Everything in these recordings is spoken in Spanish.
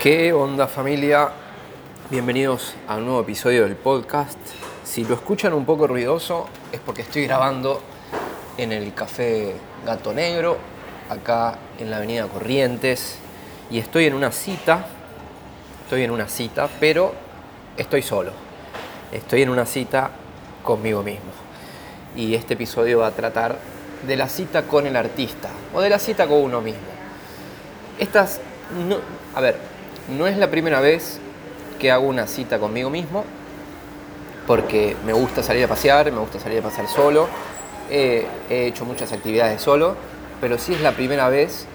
¿Qué onda familia? Bienvenidos a un nuevo episodio del podcast. Si lo escuchan un poco ruidoso es porque estoy grabando en el café Gato Negro, acá en la avenida Corrientes, y estoy en una cita, estoy en una cita, pero estoy solo. Estoy en una cita conmigo mismo. Y este episodio va a tratar de la cita con el artista o de la cita con uno mismo. Estas, a ver, no es la primera vez que hago una cita conmigo mismo, porque me gusta salir a pasear, me gusta salir a pasear solo, he, he hecho muchas actividades solo, pero sí es la primera vez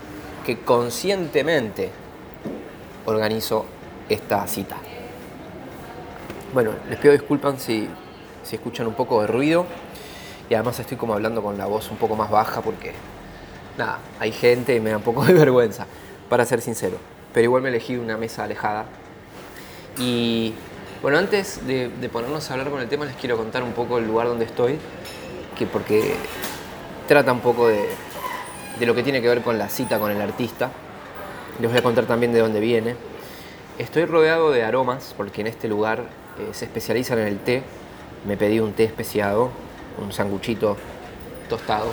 que conscientemente organizo esta cita. Bueno, les pido disculpas si, si escuchan un poco de ruido y además estoy como hablando con la voz un poco más baja porque, nada, hay gente y me da un poco de vergüenza, para ser sincero pero igual me elegí una mesa alejada. Y bueno, antes de, ponernos a hablar con el tema, les quiero contar un poco el lugar donde estoy, que porque trata un poco de, lo que tiene que ver con la cita con el artista. Les voy a contar también de dónde viene. Estoy rodeado de aromas, porque en este lugar eh, se especializan en el té. Me pedí un té especiado, un sanguchito tostado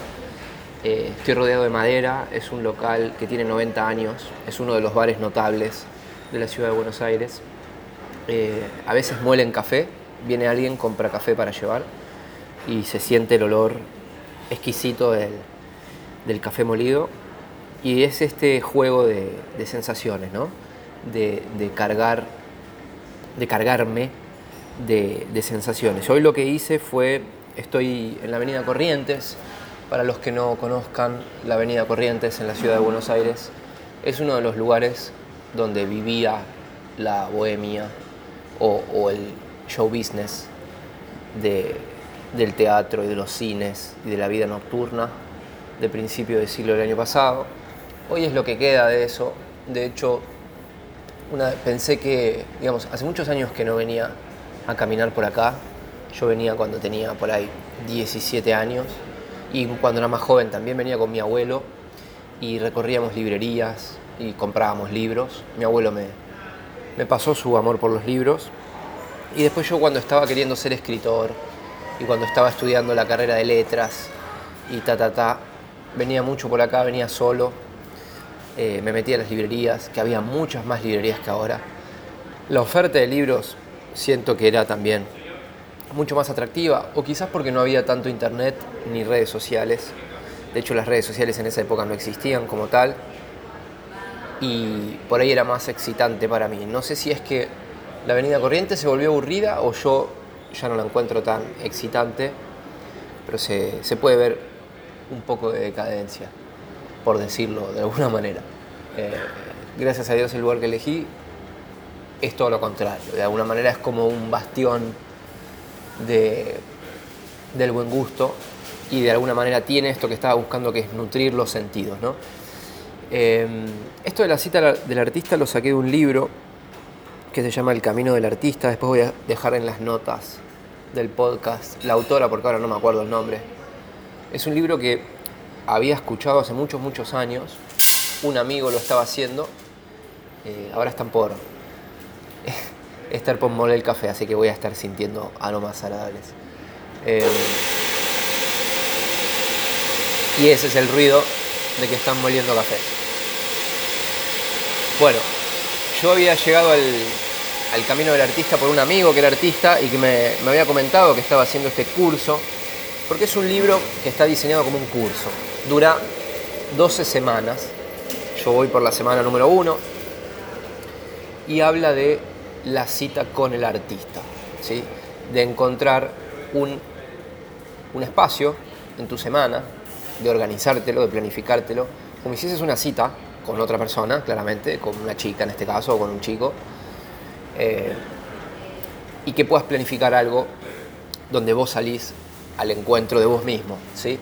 eh, estoy rodeado de madera, es un local que tiene 90 años, es uno de los bares notables de la ciudad de Buenos Aires. Eh, a veces muelen café, viene alguien, compra café para llevar y se siente el olor exquisito del, café molido. Y es este juego de, sensaciones, ¿no? De, cargar, de cargarme de, de sensaciones. Hoy lo que hice fue, estoy en la avenida Corrientes, para los que no conozcan, la Avenida Corrientes en la ciudad de Buenos Aires es uno de los lugares donde vivía la bohemia o, el show business del teatro y de los cines y de la vida nocturna de principio del siglo del año pasado. Hoy es lo que queda de eso. De hecho, pensé que, digamos, hace muchos años que no venía a caminar por acá. Yo venía cuando tenía por ahí 17 años y cuando era más joven también venía con mi abuelo y recorríamos librerías y comprábamos libros. Mi abuelo me, me pasó su amor por los libros. Y después yo cuando estaba queriendo ser escritor y cuando estaba estudiando la carrera de letras y ta, ta, ta, venía mucho por acá, venía solo, eh, me metía a las librerías, que había muchas más librerías que ahora. La oferta de libros siento que era también mucho más atractiva, o quizás porque no había tanto internet ni redes sociales. De hecho, las redes sociales en esa época no existían como tal. Y por ahí era más excitante para mí. No sé si es que la Avenida Corriente se volvió aburrida o yo ya no la encuentro tan excitante, pero se, puede ver un poco de decadencia, por decirlo de alguna manera. Eh, gracias a Dios el lugar que elegí es todo lo contrario. De alguna manera es como un bastión de, del buen gusto y de alguna manera tiene esto que estaba buscando que es nutrir los sentidos. ¿no? Em, esto de la cita del artista lo saqué de un libro que se llama El Camino del Artista, después voy a dejar en las notas del podcast la autora, porque ahora no me acuerdo el nombre. Es un libro que había escuchado hace muchos, muchos años, un amigo lo estaba haciendo, eh, ahora están por estar por moler el café, así que voy a estar sintiendo aromas agradables. Eh, y ese es el ruido de que están moliendo café. Bueno, yo había llegado al, camino del artista por un amigo que era artista y que me, me había comentado que estaba haciendo este curso, porque es un libro que está diseñado como un curso. Dura 12 semanas. Yo voy por la semana número 1 y habla de la cita con el artista, ¿sí? de encontrar un, un espacio en tu semana, de organizártelo, de planificártelo, como si hicieses una cita con otra persona, claramente, con una chica en este caso, o con un chico, eh, y que puedas planificar algo donde vos salís al encuentro de vos mismo. ¿sí?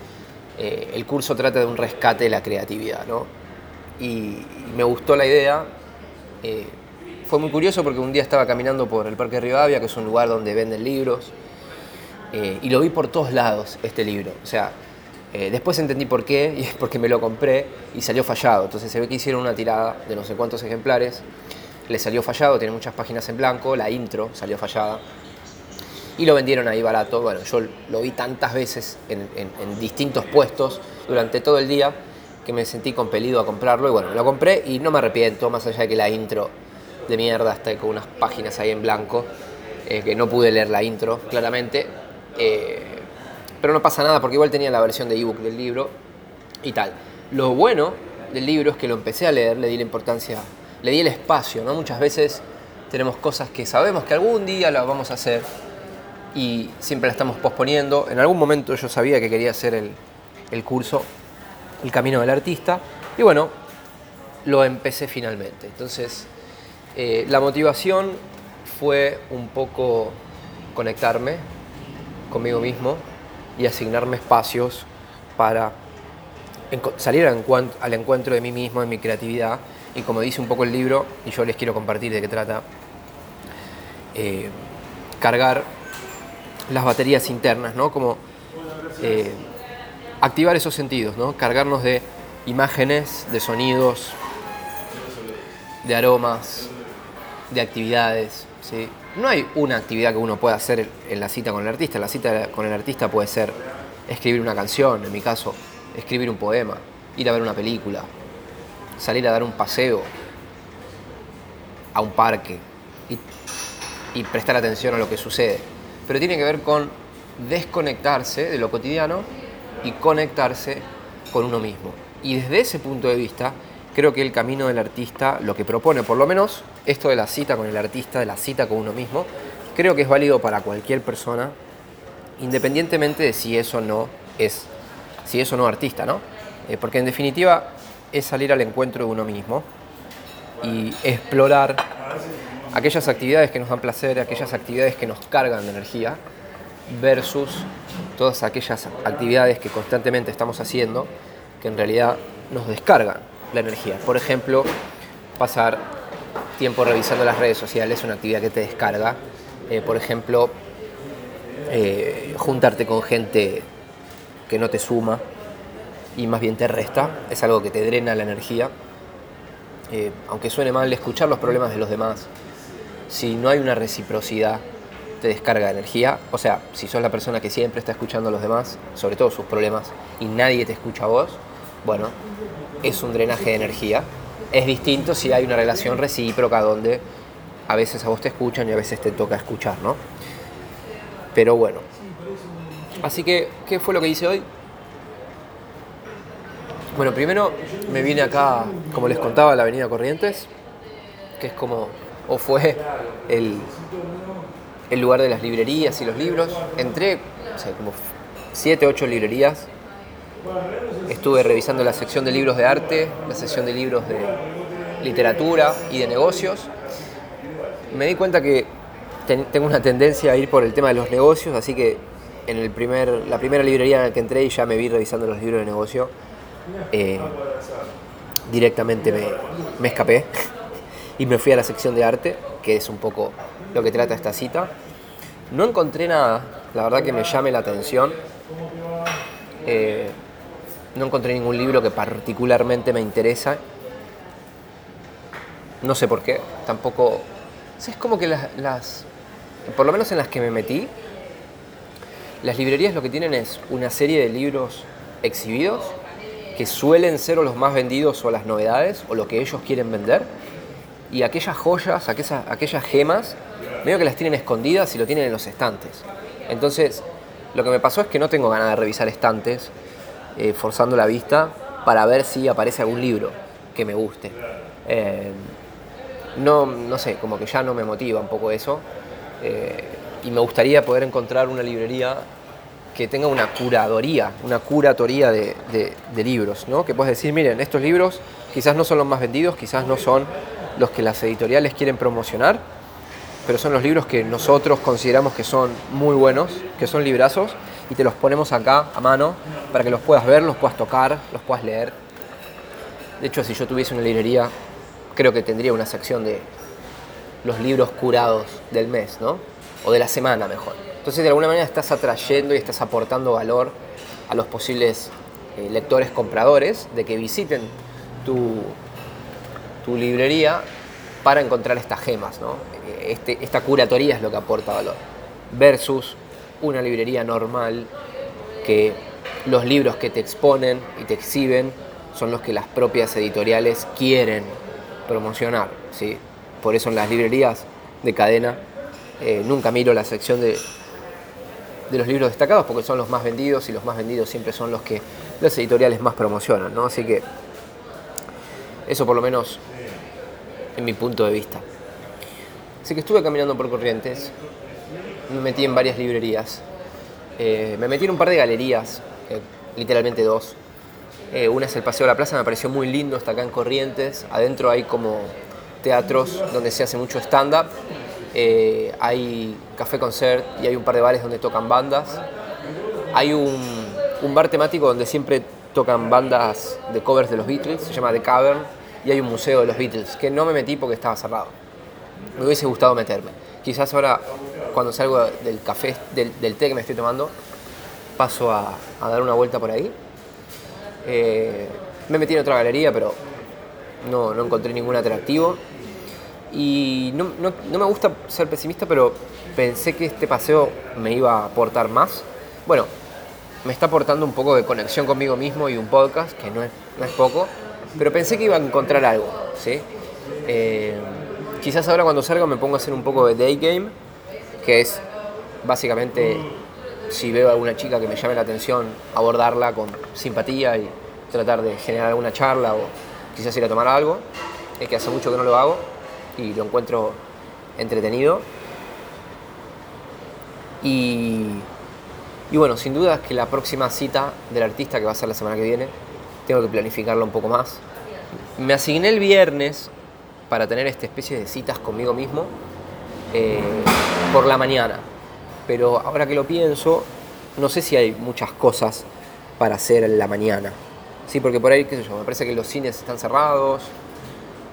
Eh, el curso trata de un rescate de la creatividad, ¿no? y, me gustó la idea. Eh, fue muy curioso porque un día estaba caminando por el Parque Rivadavia, que es un lugar donde venden libros, eh, y lo vi por todos lados este libro. O sea, eh, después entendí por qué, y es porque me lo compré y salió fallado. Entonces se ve que hicieron una tirada de no sé cuántos ejemplares. le salió fallado, tiene muchas páginas en blanco, la intro salió fallada. Y lo vendieron ahí barato. Bueno, yo lo vi tantas veces en, distintos puestos durante todo el día que me sentí compelido a comprarlo. Y bueno, lo compré y no me arrepiento, más allá de que la intro de mierda está con unas páginas ahí en blanco, eh, que no pude leer la intro claramente. Eh, pero no pasa nada porque igual tenía la versión de ebook del libro y tal. Lo bueno del libro es que lo empecé a leer, le di la importancia, le di el espacio, ¿no? Muchas veces tenemos cosas que sabemos que algún día las vamos a hacer y siempre la estamos posponiendo. En algún momento yo sabía que quería hacer el, curso El Camino del Artista y bueno, lo empecé finalmente. Entonces, eh, la motivación fue un poco conectarme conmigo mismo y asignarme espacios para salir al encuentro de mí mismo, de mi creatividad. Y como dice un poco el libro, y yo les quiero compartir de qué trata, eh, cargar las baterías internas, ¿no? Como eh, activar esos sentidos, ¿no? Cargarnos de imágenes, de sonidos, de aromas, de actividades, ¿sí? No hay una actividad que uno pueda hacer en la cita con el artista. La cita con el artista puede ser escribir una canción, en mi caso, escribir un poema, ir a ver una película, salir a dar un paseo a un parque y, prestar atención a lo que sucede. Pero tiene que ver con desconectarse de lo cotidiano y conectarse con uno mismo. Y desde ese punto de vista, creo que el camino del artista lo que propone, por lo menos esto de la cita con el artista, de la cita con uno mismo, creo que es válido para cualquier persona, independientemente de si eso no es si es o no artista, ¿no? Eh, porque en definitiva es salir al encuentro de uno mismo y explorar aquellas actividades que nos dan placer, aquellas actividades que nos cargan de energía, versus todas aquellas actividades que constantemente estamos haciendo que en realidad nos descargan la energía. Por ejemplo, pasar tiempo revisando las redes sociales es una actividad que te descarga. Eh, por ejemplo, eh, juntarte con gente que no te suma y más bien te resta, es algo que te drena la energía. Eh, aunque suene mal escuchar los problemas de los demás, si no hay una reciprocidad, te descarga energía. O sea, si sos la persona que siempre está escuchando a los demás, sobre todo sus problemas, y nadie te escucha a vos, bueno, es un drenaje de energía. Es distinto si hay una relación recíproca donde a veces a vos te escuchan y a veces te toca escuchar, ¿no? Pero bueno, Así que, ¿qué fue lo que hice hoy? Bueno, primero me vine acá, como les contaba, a la Avenida Corrientes, que es como, o fue el, el lugar de las librerías y los libros. Entré, o sea, como siete, ocho librerías. Estuve revisando la sección de libros de arte, la sección de libros de literatura y de negocios. Me di cuenta que tengo una tendencia a ir por el tema de los negocios, así que en el primer, la primera librería en la que entré y ya me vi revisando los libros de negocio, eh, directamente me, escapé y me fui a la sección de arte, que es un poco lo que trata esta cita. No encontré nada, la verdad que me llame la atención. Eh, no encontré ningún libro que particularmente me interesa. No sé por qué, tampoco... Es como que las, por lo menos en las que me metí, las librerías lo que tienen es una serie de libros exhibidos que suelen ser o los más vendidos o las novedades o lo que ellos quieren vender. Y aquellas joyas, aquellas, aquellas gemas, medio que las tienen escondidas y lo tienen en los estantes. Entonces, lo que me pasó es que no tengo ganas de revisar estantes eh, forzando la vista para ver si aparece algún libro que me guste. Eh, no, no sé, como que ya no me motiva un poco eso. Eh, y me gustaría poder encontrar una librería que tenga una curadoría, una curatoría de, libros, ¿no? Que puedes decir, miren, estos libros quizás no son los más vendidos, quizás no son los que las editoriales quieren promocionar, pero son los libros que nosotros consideramos que son muy buenos, que son librazos, y te los ponemos acá a mano para que los puedas ver, los puedas tocar, los puedas leer. De hecho, si yo tuviese una librería, creo que tendría una sección de los libros curados del mes, ¿no? o de la semana mejor. Entonces de alguna manera estás atrayendo y estás aportando valor a los posibles eh, lectores compradores de que visiten tu, tu librería para encontrar estas gemas. ¿no? Este, esta curatoría es lo que aporta valor. Versus una librería normal que los libros que te exponen y te exhiben son los que las propias editoriales quieren promocionar. ¿sí? Por eso en las librerías de cadena eh, nunca miro la sección de, de los libros destacados porque son los más vendidos y los más vendidos siempre son los que las editoriales más promocionan. ¿no? Así que eso por lo menos en mi punto de vista. Así que estuve caminando por Corrientes, me metí en varias librerías, eh, me metí en un par de galerías, eh, literalmente dos. Eh, una es el Paseo de la Plaza, me pareció muy lindo, está acá en Corrientes. Adentro hay como teatros donde se hace mucho stand-up. hay café concert y hay un par de bares donde tocan bandas. Hay un, un bar temático donde siempre tocan bandas de covers de los Beatles, se llama The Cavern, y hay un museo de los Beatles, que no me metí porque estaba cerrado. Me hubiese gustado meterme. Quizás ahora, cuando salgo del café, del, té que me estoy tomando, paso a, dar una vuelta por ahí. Eh, me metí en otra galería, pero no, encontré ningún atractivo. Y no, me gusta ser pesimista, pero pensé que este paseo me iba a aportar más. Bueno, me está aportando un poco de conexión conmigo mismo y un podcast, que no es, no es poco, pero pensé que iba a encontrar algo, ¿sí? Eh, quizás ahora cuando salga me pongo a hacer un poco de day game, que es básicamente si veo a alguna chica que me llame la atención, abordarla con simpatía y tratar de generar alguna charla o quizás ir a tomar algo, es que hace mucho que no lo hago y lo encuentro entretenido. Y, y bueno, sin duda es que la próxima cita del artista, que va a ser la semana que viene, tengo que planificarlo un poco más. Me asigné el viernes para tener esta especie de citas conmigo mismo eh, por la mañana. Pero ahora que lo pienso, no sé si hay muchas cosas para hacer en la mañana. Sí, porque por ahí, qué sé yo, me parece que los cines están cerrados.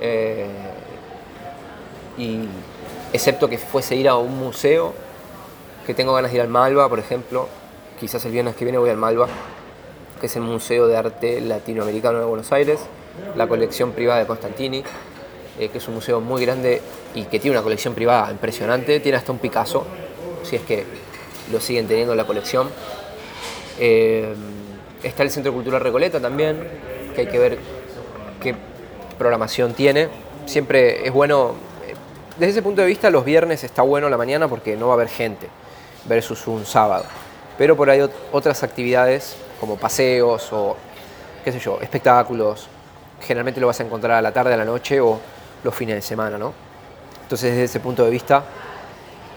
Eh, y excepto que fuese ir a un museo, que tengo ganas de ir al Malva, por ejemplo. Quizás el viernes que viene voy al Malva que es el Museo de Arte Latinoamericano de Buenos Aires, la colección privada de Constantini, eh, que es un museo muy grande y que tiene una colección privada impresionante, tiene hasta un Picasso, si es que lo siguen teniendo en la colección. Eh, está el Centro Cultural Recoleta también, que hay que ver qué programación tiene. Siempre es bueno, eh, desde ese punto de vista los viernes está bueno la mañana porque no va a haber gente versus un sábado. Pero por ahí otras actividades como paseos o, qué sé yo, espectáculos. Generalmente lo vas a encontrar a la tarde, a la noche o los fines de semana, ¿no? Entonces, desde ese punto de vista,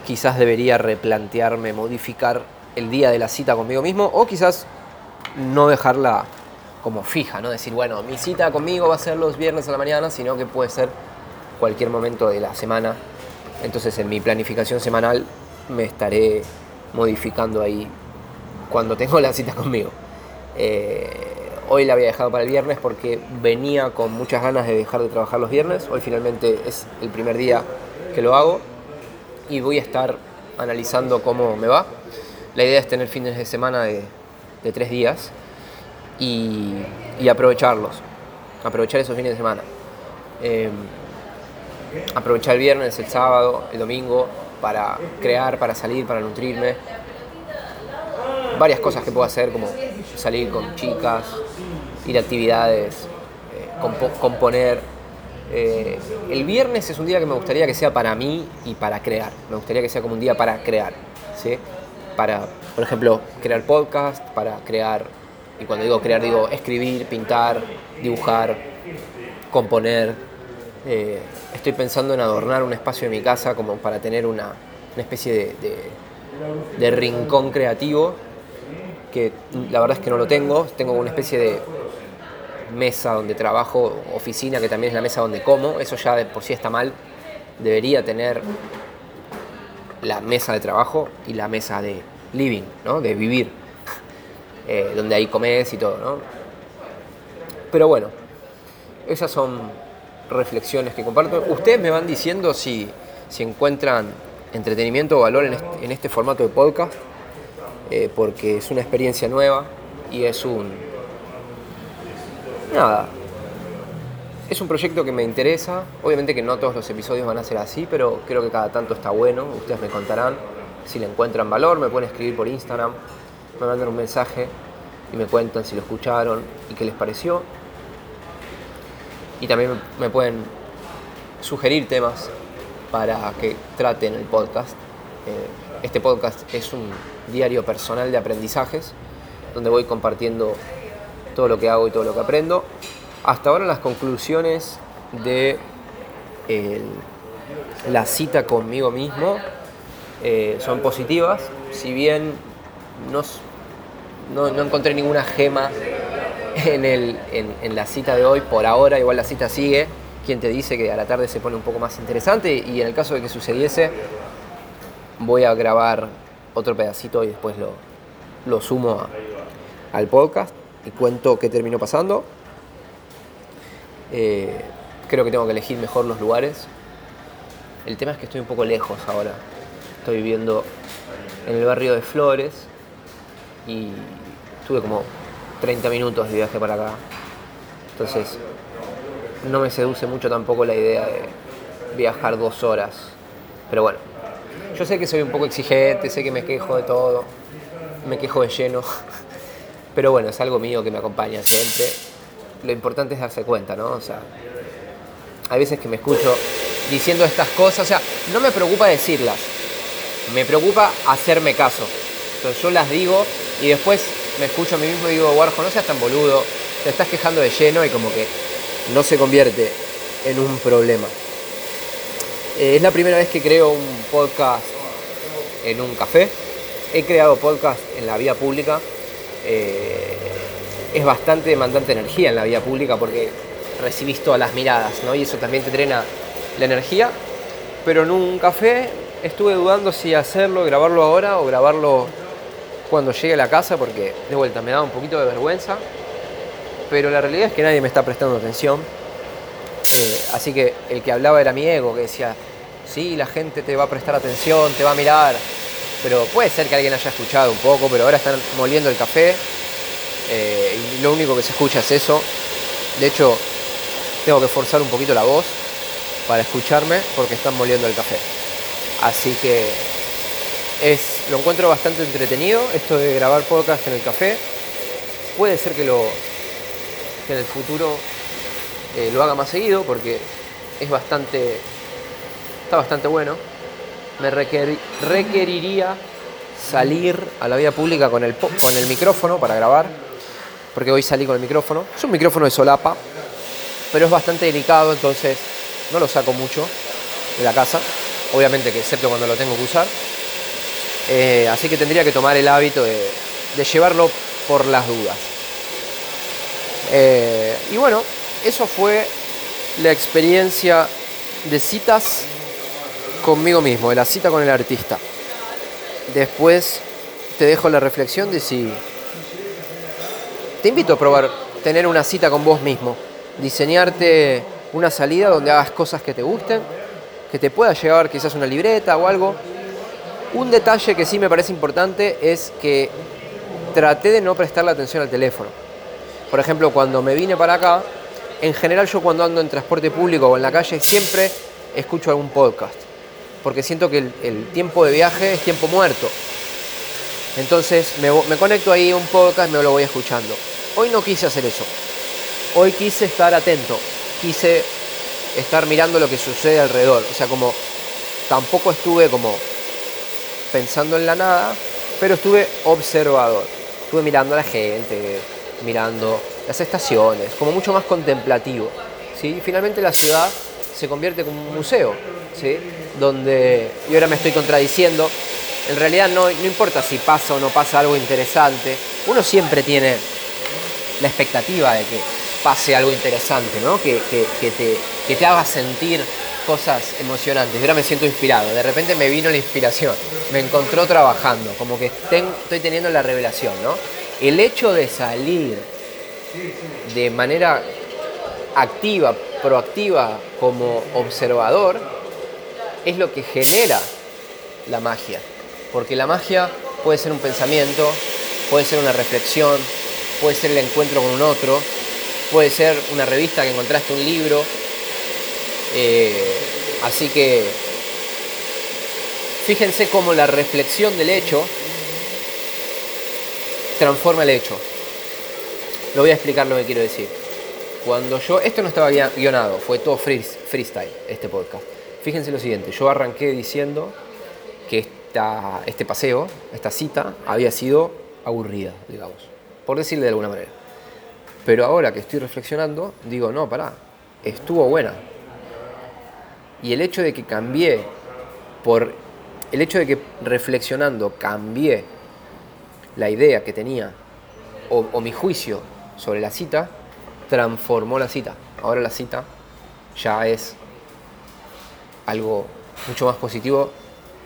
quizás debería replantearme, modificar el día de la cita conmigo mismo o quizás no dejarla como fija, ¿no? Decir, bueno, mi cita conmigo va a ser los viernes a la mañana, sino que puede ser cualquier momento de la semana. Entonces, en mi planificación semanal me estaré modificando ahí cuando tengo la cita conmigo. Eh, hoy la había dejado para el viernes porque venía con muchas ganas de dejar de trabajar los viernes. Hoy finalmente es el primer día que lo hago y voy a estar analizando cómo me va. La idea es tener fines de semana de, tres días y, aprovecharlos, aprovechar esos fines de semana. Em, aprovechar el viernes, el sábado, el domingo para crear, para salir, para nutrirme, varias cosas que puedo hacer, como salir con chicas, ir a actividades, eh, componer. Eh, el viernes es un día que me gustaría que sea para mí y para crear. Me gustaría que sea como un día para crear. ¿sí? Para, por ejemplo, crear podcast, para crear, y cuando digo crear digo escribir, pintar, dibujar, componer. Eh, estoy pensando en adornar un espacio de mi casa como para tener una, especie de rincón creativo que la verdad es que no lo tengo. Tengo una especie de mesa donde trabajo, oficina, que también es la mesa donde como. Eso ya de por sí está mal. Debería tener la mesa de trabajo y la mesa de living, ¿no? de vivir, eh, donde ahí comes y todo. ¿no? Pero bueno, esas son reflexiones que comparto. Ustedes me van diciendo si, si encuentran entretenimiento o valor en este, formato de podcast eh, porque es una experiencia nueva y es un... Nada. es un proyecto que me interesa. Obviamente que no todos los episodios van a ser así, pero creo que cada tanto está bueno. Ustedes me contarán si le encuentran valor, me pueden escribir por Instagram, me mandan un mensaje y me cuentan si lo escucharon y qué les pareció. Y también me pueden sugerir temas para que traten el podcast. Eh, este podcast es un diario personal de aprendizajes donde voy compartiendo todo lo que hago y todo lo que aprendo. Hasta ahora las conclusiones de la cita conmigo mismo eh, son positivas, si bien no, no, encontré ninguna gema en, el, en, la cita de hoy, por ahora igual la cita sigue, quien te dice que a la tarde se pone un poco más interesante y en el caso de que sucediese voy a grabar otro pedacito y después lo, lo sumo al podcast y cuento qué terminó pasando. Eh, creo que tengo que elegir mejor los lugares. El tema es que estoy un poco lejos ahora. Estoy viviendo en el barrio de Flores y tuve como 30 minutos de viaje para acá. Entonces, no me seduce mucho tampoco la idea de viajar dos horas. Pero bueno, yo sé que soy un poco exigente, sé que me quejo de todo, me quejo de lleno. Pero bueno, es algo mío que me acompaña siempre lo importante es darse cuenta, ¿no? O sea, hay veces que me escucho diciendo estas cosas, o sea, no me preocupa decirlas, me preocupa hacerme caso. Entonces yo las digo y después me escucho a mí mismo y digo, Guarjo, no seas tan boludo, te estás quejando de lleno y como que no se convierte en un problema. Eh, es la primera vez que creo un podcast en un café. He creado podcast en la vía pública. Eh, es bastante demandante energía en la vida pública porque recibís todas las miradas, ¿no? Y eso también te drena la energía. Pero en un café estuve dudando si hacerlo, grabarlo ahora o grabarlo cuando llegue a la casa porque de vuelta me da un poquito de vergüenza. Pero la realidad es que nadie me está prestando atención. Eh, así que el que hablaba era mi ego, que decía, sí, la gente te va a prestar atención, te va a mirar. Pero puede ser que alguien haya escuchado un poco, pero ahora están moliendo el café eh, y lo único que se escucha es eso. De hecho, tengo que forzar un poquito la voz para escucharme porque están moliendo el café. Así que es, lo encuentro bastante entretenido esto de grabar podcast en el café. Puede ser que, lo, en el futuro eh, lo haga más seguido porque es bastante, está bastante bueno. Me requeriría salir a la vía pública con el, con el micrófono para grabar porque hoy salí con el micrófono. Es un micrófono de solapa, pero es bastante delicado, entonces no lo saco mucho de la casa, obviamente que excepto cuando lo tengo que usar. Eh, así que tendría que tomar el hábito de, llevarlo por las dudas. Eh, y bueno, eso fue la experiencia de citas conmigo mismo, de la cita con el artista. Después te dejo la reflexión de si te invito a probar tener una cita con vos mismo, diseñarte una salida donde hagas cosas que te gusten, que te pueda llevar quizás una libreta o algo. Un detalle que sí me parece importante es que traté de no prestarle atención al teléfono. Por ejemplo, cuando me vine para acá, en general yo cuando ando en transporte público o en la calle siempre escucho algún podcast, porque siento que el, tiempo de viaje es tiempo muerto. Entonces me, conecto ahí a un podcast y me lo voy escuchando. Hoy no quise hacer eso. Hoy quise estar atento. Quise estar mirando lo que sucede alrededor. O sea, como tampoco estuve como pensando en la nada, pero estuve observador. Estuve mirando a la gente, mirando las estaciones, como mucho más contemplativo. ¿sí? finalmente la ciudad se convierte como un museo, ¿sí? donde, y ahora me estoy contradiciendo, en realidad no, no importa si pasa o no pasa algo interesante, uno siempre tiene la expectativa de que pase algo interesante, ¿no? que, te, te haga sentir cosas emocionantes. Y ahora me siento inspirado. De repente me vino la inspiración. Me encontró trabajando. Como que estoy teniendo la revelación. ¿no? El hecho de salir de manera activa, proactiva, como observador, es lo que genera la magia. Porque la magia puede ser un pensamiento, puede ser una reflexión, puede ser el encuentro con un otro, puede ser una revista que encontraste, un libro. Eh, así que fíjense cómo la reflexión del hecho transforma el hecho. Lo voy a explicar lo que quiero decir. Cuando yo, esto no estaba guionado, fue todo freestyle, este podcast. Fíjense lo siguiente, yo arranqué diciendo que esta, este paseo, esta cita, había sido aburrida, digamos, por decirle de alguna manera. Pero ahora que estoy reflexionando, digo, no, pará, estuvo buena. Y el hecho de que cambié, por el hecho de que reflexionando cambié la idea que tenía o, o mi juicio sobre la cita, transformó la cita. Ahora la cita ya es algo mucho más positivo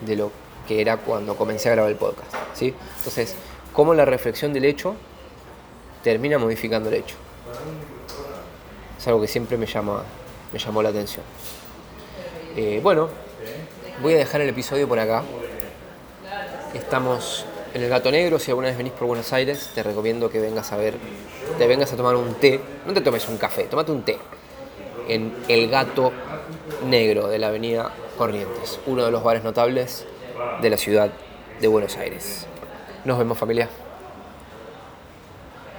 de lo que era cuando comencé a grabar el podcast. ¿sí? Entonces, cómo la reflexión del hecho termina modificando el hecho. Es algo que siempre me, llama, me llamó la atención. Eh, bueno, voy a dejar el episodio por acá. Estamos en el Gato Negro. Si alguna vez venís por Buenos Aires, te recomiendo que vengas a ver, te vengas a tomar un té. No te tomes un café, tómate un té. En el Gato Negro de la Avenida Corrientes, uno de los bares notables de la ciudad de Buenos Aires. Nos vemos familia.